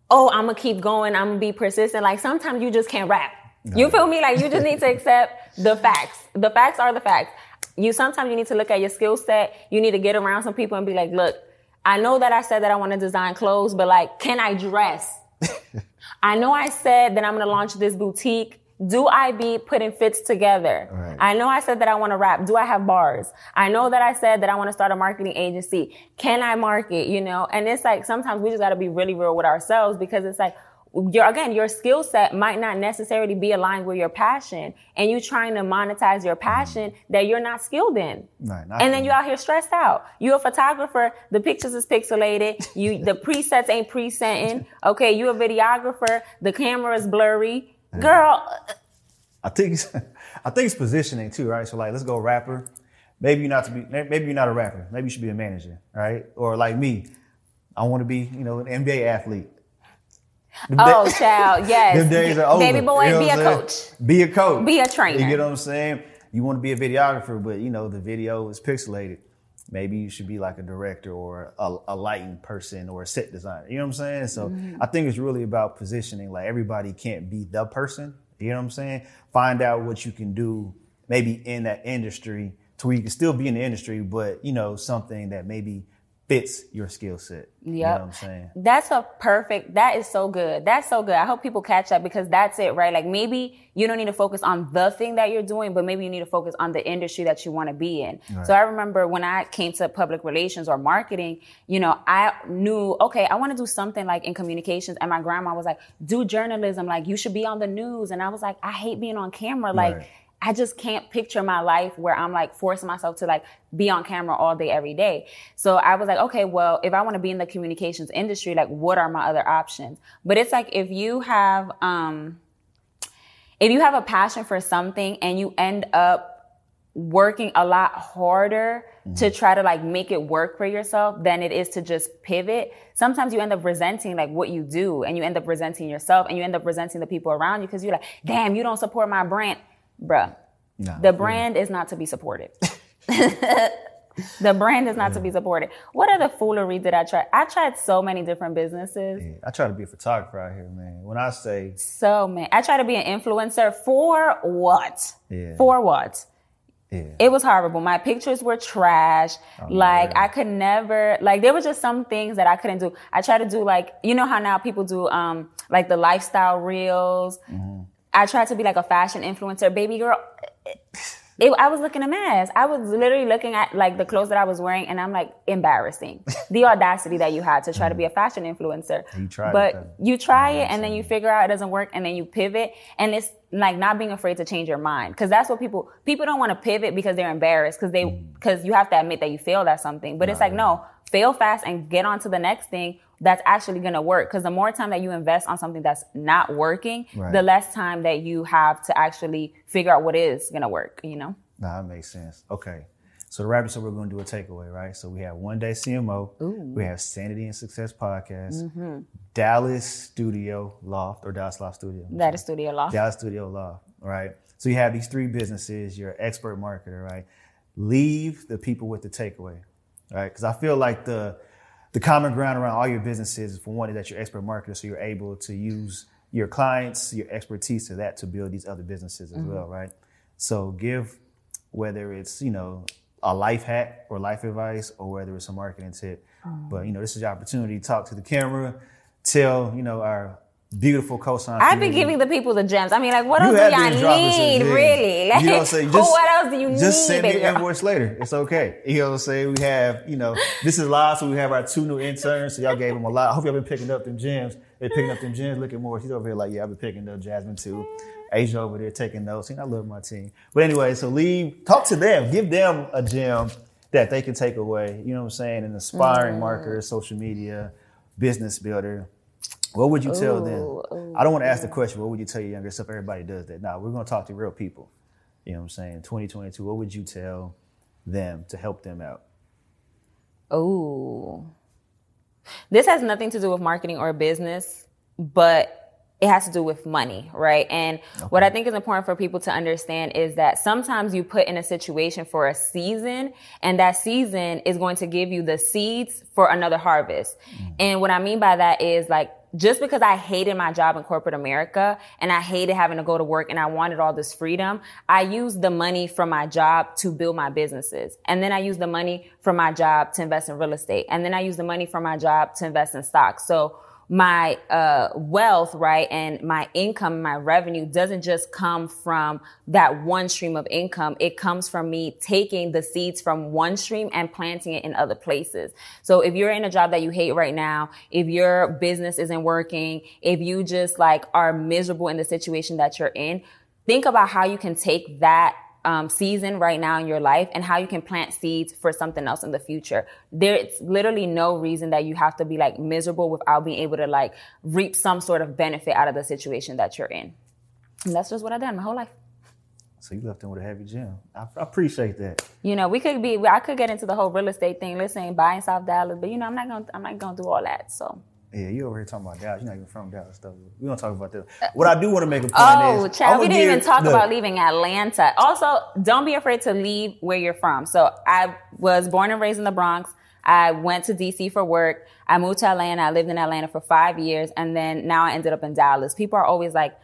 Oh, I'm gonna keep going. I'm gonna be persistent. Like sometimes you just can't rap. No. You feel me? Like you just need to accept the facts. The facts are the facts you sometimes you need to look at your skill set. You need to get around some people and be like, look, I know that I said that I want to design clothes, but like, can I dress? I know I said that I'm going to launch this boutique. Do I be putting fits together? Right. I know I said that I want to rap. Do I have bars? I know that I said that I want to start a marketing agency. Can I market? You know, and it's like sometimes we just got to be really real with ourselves because it's like, your again your skill set might not necessarily be aligned with your passion and you trying to monetize your passion mm-hmm. that you're not skilled in. Right, and then you're out here stressed out. You're a photographer the pictures is pixelated. You the presets ain't presetting okay you're a videographer the camera is blurry. Girl i think i think it's positioning too right? So like let's go rapper. Maybe you're not to be maybe you're not a rapper. Maybe you should be a manager right? Or like me i want to be you know an nba athlete oh, child, yes. Them days are over. Baby boy, you know be a coach. Be a coach. Be a trainer. You get what I'm saying? You want to be a videographer, but you know the video is pixelated. Maybe you should be like a director or a, a lighting person or a set designer. You know what I'm saying? So mm-hmm. I think it's really about positioning. Like everybody can't be the person. You know what I'm saying? Find out what you can do, maybe in that industry, to where you can still be in the industry, but you know something that maybe fits your skill set. Yeah, You know what I'm saying? That's a perfect, that is so good. That's so good. I hope people catch that because that's it, right? Like maybe you don't need to focus on the thing that you're doing, but maybe you need to focus on the industry that you want to be in. Right. So I remember when I came to public relations or marketing, you know, I knew, okay, I want to do something like in communications. And my grandma was like, do journalism. Like you should be on the news. And I was like, I hate being on camera. Like, right I just can't picture my life where I'm like forcing myself to like be on camera all day, every day. So I was like, okay, well, if I want to be in the communications industry, like what are my other options? But it's like if you have, um, if you have a passion for something and you end up working a lot harder mm-hmm. to try to like make it work for yourself than it is to just pivot. Sometimes you end up resenting like what you do and you end up resenting yourself and you end up resenting the people around you because you're like, damn, you don't support my brand bruh, no, the brand yeah. is not to be supported. the brand is not yeah. to be supported. What other foolery did I try? I tried so many different businesses. Yeah, I try to be a photographer out here, man. When I say so, man, I try to be an influencer for what? Yeah. For what? Yeah. It was horrible. My pictures were trash. Oh, like I could never, like there were just some things that I couldn't do. I tried to do like, you know how now people do, um, like the lifestyle reels. Mm-hmm. I tried to be like a fashion influencer, baby girl. It, I was looking a mess. I was literally looking at like the clothes that I was wearing, and I'm like embarrassing. the audacity that you had to try to be a fashion influencer. You try, but you try it, and then you figure out it doesn't work, and then you pivot, and it's like not being afraid to change your mind because that's what people people don't want to pivot because they're embarrassed because they because mm. you have to admit that you failed at something. But it's like no, fail fast and get on to the next thing that's actually going to work. Because the more time that you invest on something that's not working, right. the less time that you have to actually figure out what is going to work, you know? Nah, that makes sense. Okay. So the rapper said we're going to do a takeaway, right? So we have One Day CMO, Ooh. we have Sanity and Success Podcast, mm-hmm. Dallas Studio Loft or Dallas Loft Studio. That is Studio Loft. Dallas Studio Loft, right? So you have these three businesses, you're an expert marketer, right? Leave the people with the takeaway, right? Because I feel like the the common ground around all your businesses for one is that you're expert marketer, so you're able to use your clients, your expertise to that to build these other businesses as mm-hmm. well, right? So give whether it's, you know, a life hack or life advice or whether it's a marketing tip. Mm-hmm. But you know, this is your opportunity to talk to the camera, tell, you know, our beautiful co-sign. I've been giving the people the gems. I mean, like, what you else do y'all need, really? Like, you know what I'm saying? Just, what else do you just need? Just send me an invoice later. It's okay. You know what I'm saying? We have, you know, this is live, so we have our two new interns. So y'all gave them a lot. I hope y'all been picking up them gems. They're picking up them gems. Look at more. She's over here like, yeah, I've been picking up Jasmine too. Asia over there taking notes. And I love my team. But anyway, so leave, talk to them, give them a gem that they can take away. You know what I'm saying? An inspiring mm. marker, social media, business builder what would you tell ooh, them? Ooh, I don't want to ask the question, what would you tell your younger self? Everybody does that. Now, we're going to talk to real people. You know what I'm saying? 2022, what would you tell them to help them out? Oh, this has nothing to do with marketing or business, but it has to do with money, right? And okay. what I think is important for people to understand is that sometimes you put in a situation for a season and that season is going to give you the seeds for another harvest. Mm. And what I mean by that is like just because I hated my job in corporate America and I hated having to go to work and I wanted all this freedom, I used the money from my job to build my businesses. And then I used the money from my job to invest in real estate. And then I used the money from my job to invest in stocks. So my uh, wealth, right, and my income, my revenue doesn't just come from that one stream of income. It comes from me taking the seeds from one stream and planting it in other places. So if you're in a job that you hate right now, if your business isn't working, if you just like are miserable in the situation that you're in, think about how you can take that um, season right now in your life and how you can plant seeds for something else in the future. There's literally no reason that you have to be like miserable without being able to like reap some sort of benefit out of the situation that you're in. And that's just what I've done my whole life. So you left him with a heavy gym. I, I, appreciate that. You know, we could be. I could get into the whole real estate thing. Listen, buying South Dallas, but you know, I'm not gonna. I'm not gonna do all that. So yeah, you over here talking about Dallas. You're not even from Dallas, though. We don't talk about that. Uh, what I do want to make a point oh, is, child, we didn't even talk look, about leaving Atlanta. Also, don't be afraid to leave where you're from. So I was born and raised in the Bronx. I went to DC for work. I moved to Atlanta. I lived in Atlanta for five years, and then now I ended up in Dallas. People are always like,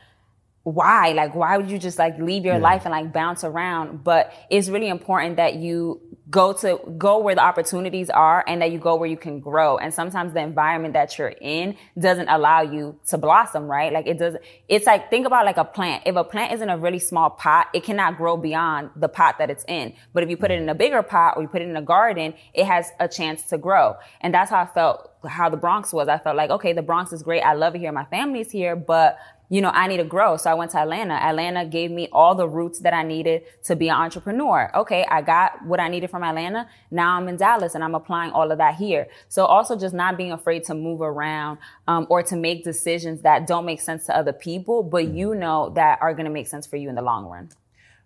why? Like, why would you just like leave your yeah. life and like bounce around? But it's really important that you go to go where the opportunities are and that you go where you can grow. And sometimes the environment that you're in doesn't allow you to blossom right? Like it doesn't it's like think about like a plant. If a plant is in a really small pot it cannot grow beyond the pot that it's in. But if you put it in a bigger pot or you put it in a garden it has a chance to grow. And that's how i felt how the bronx was. I felt like okay the bronx is great. I love it here. My family's here but you know, I need to grow. So I went to Atlanta. Atlanta gave me all the roots that I needed to be an entrepreneur. Okay. I got what I needed from Atlanta. Now I'm in Dallas and I'm applying all of that here. So also just not being afraid to move around, um, or to make decisions that don't make sense to other people, but mm-hmm. you know that are going to make sense for you in the long run.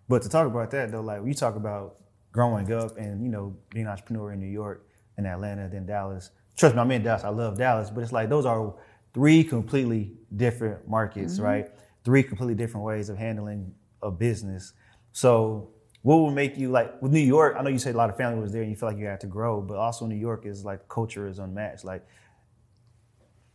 But to talk about that though, like you talk about growing up and, you know, being an entrepreneur in New York and Atlanta, then Dallas. Trust me, I'm in Dallas. I love Dallas, but it's like those are three completely different markets, mm-hmm. right? Three completely different ways of handling a business. So what would make you like with New York? I know you said a lot of family was there and you feel like you had to grow, but also New York is like culture is unmatched. Like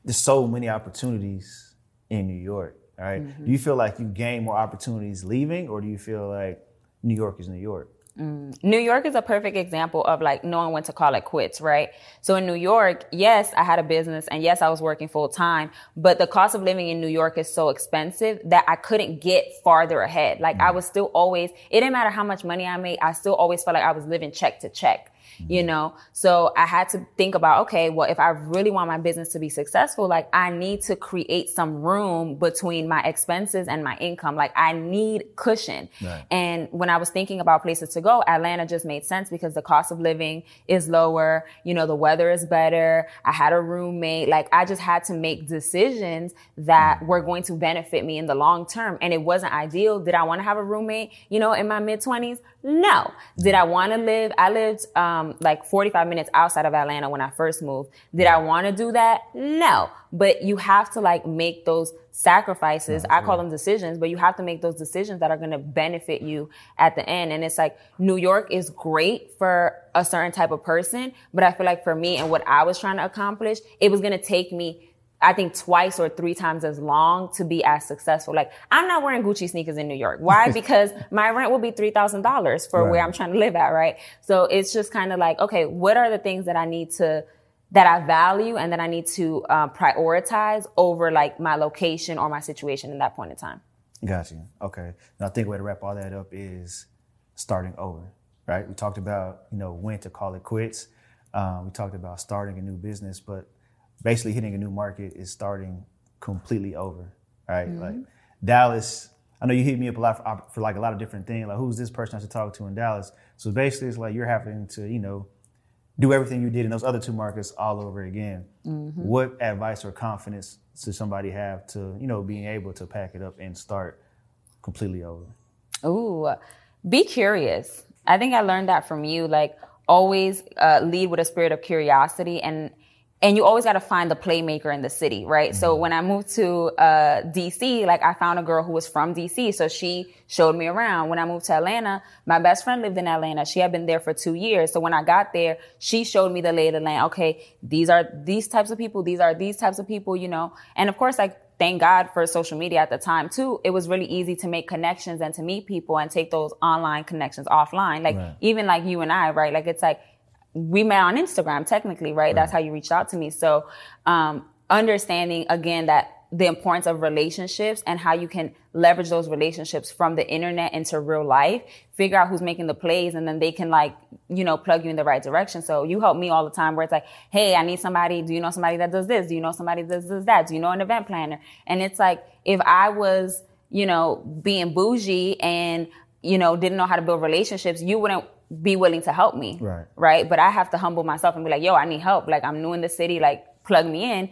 there's so many opportunities in New York, right? Mm-hmm. Do you feel like you gain more opportunities leaving or do you feel like New York is New York? Mm. New York is a perfect example of like knowing when to call it quits, right? So in New York, yes, I had a business and yes, I was working full time, but the cost of living in New York is so expensive that I couldn't get farther ahead. Like mm. I was still always, it didn't matter how much money I made, I still always felt like I was living check to check you know? So I had to think about, okay, well, if I really want my business to be successful, like I need to create some room between my expenses and my income. Like I need cushion. Right. And when I was thinking about places to go, Atlanta just made sense because the cost of living is lower. You know, the weather is better. I had a roommate. Like I just had to make decisions that mm. were going to benefit me in the long term. And it wasn't ideal. Did I want to have a roommate, you know, in my mid twenties? No. Did I want to live? I lived, um, like 45 minutes outside of Atlanta when I first moved. Did I want to do that? No. But you have to like make those sacrifices. I call them decisions, but you have to make those decisions that are going to benefit you at the end. And it's like New York is great for a certain type of person, but I feel like for me and what I was trying to accomplish, it was going to take me I think twice or three times as long to be as successful. Like I'm not wearing Gucci sneakers in New York. Why? because my rent will be three thousand dollars for Right. where I'm trying to live at, right? So it's just kind of like, okay, what are the things that I need to that I value and that I need to uh, prioritize over like my location or my situation in that point in time. Gotcha. Okay. And I think way to wrap all that up is starting over, right? We talked about, you know, when to call it quits. Um, we talked about starting a new business, but basically hitting a new market is starting completely over, right? Like Dallas, I know you hit me up a lot for, for like a lot of different things, like who's this person I should talk to in Dallas. So basically it's like you're having to, you know, do everything you did in those other two markets all over again. What advice or confidence should somebody have to, you know, being able to pack it up and start completely over? Ooh, be curious. I think I learned that from you. Like always uh, lead with a spirit of curiosity and and you always got to find the playmaker in the city, right? So when I moved to uh, DC, like I found a girl who was from DC, so she showed me around. When I moved to Atlanta, my best friend lived in Atlanta. She had been there for two years. So when I got there, she showed me the lay of the land. Okay, these are these types of people. These are these types of people, you know. And of course, like thank God for social media at the time too. It was really easy to make connections and to meet people and take those online connections offline. Like Right. even like you and I, right? Like it's like we met on Instagram technically, right? That's how you reached out to me. So um understanding again that the importance of relationships and how you can leverage those relationships from the internet into real life, figure out who's making the plays and then they can like, you know, plug you in the right direction. So you help me all the time where it's like, Hey, I need somebody. Do you know somebody that does this? Do you know somebody that does that? Do you know an event planner? And it's like, if I was, you know, being bougie and, you know, didn't know how to build relationships, you wouldn't be willing to help me. Right. Right. But I have to humble myself and be like, yo, I need help. Like I'm new in the city, like plug me in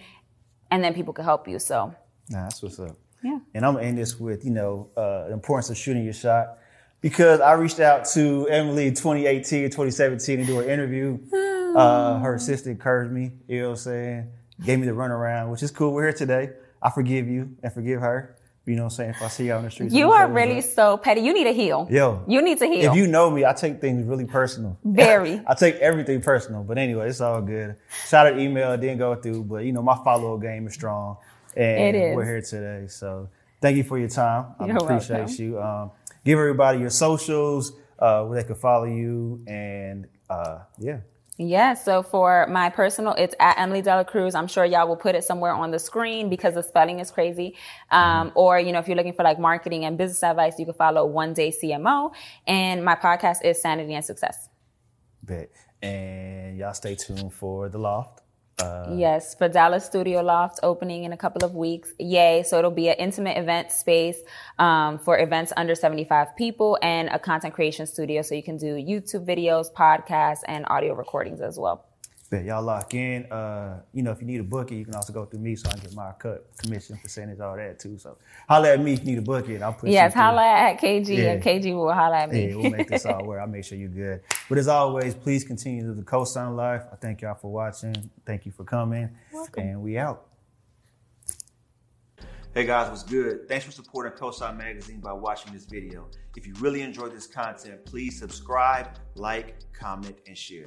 and then people can help you. So Nah, that's what's up. Yeah. And I'm gonna end this with, you know, uh, the importance of shooting your shot. Because I reached out to Emily in 2018, 2017 to do an interview. Uh, her assistant encouraged me, you know what I'm saying? Gave me the runaround, which is cool. We're here today. I forgive you and forgive her. You know what I'm saying? If I see you out on the streets. you are really so petty. You need to heal. Yo. You need to heal. If you know me, I take things really personal. Very. I take everything personal. But anyway, it's all good. Shout out email, it didn't go through, but you know, my follow game is strong. And It is. we're here today. So thank you for your time. I You're appreciate welcome. you. Um, give everybody your socials, uh, where they can follow you and uh, yeah. Yeah, so for my personal, it's at Emily Dela Cruz. I'm sure y'all will put it somewhere on the screen because the spelling is crazy. Um, or, you know, if you're looking for like marketing and business advice, you can follow One Day CMO. And my podcast is Sanity and Success. Bet. And y'all stay tuned for the loft. Uh, yes, for Dallas Studio Loft opening in a couple of weeks. Yay. So it'll be an intimate event space um, for events under 75 people and a content creation studio. So you can do YouTube videos, podcasts, and audio recordings as well. Bet y'all lock in. Uh, you know, if you need a booking, you can also go through me so I can get my cut, commission, percentage, all that too. So holla at me if you need a booking. I'll put Yes, you holla at KG Yeah. and KG will holla at me. Yeah, we'll make this all work. I'll make sure you're good. But as always, please continue to the co-sign life. I thank y'all for watching. Thank you for coming. Welcome. And we out. Hey guys, what's good? Thanks for supporting Cosign Magazine by watching this video. If you really enjoyed this content, please subscribe, like, comment, and share.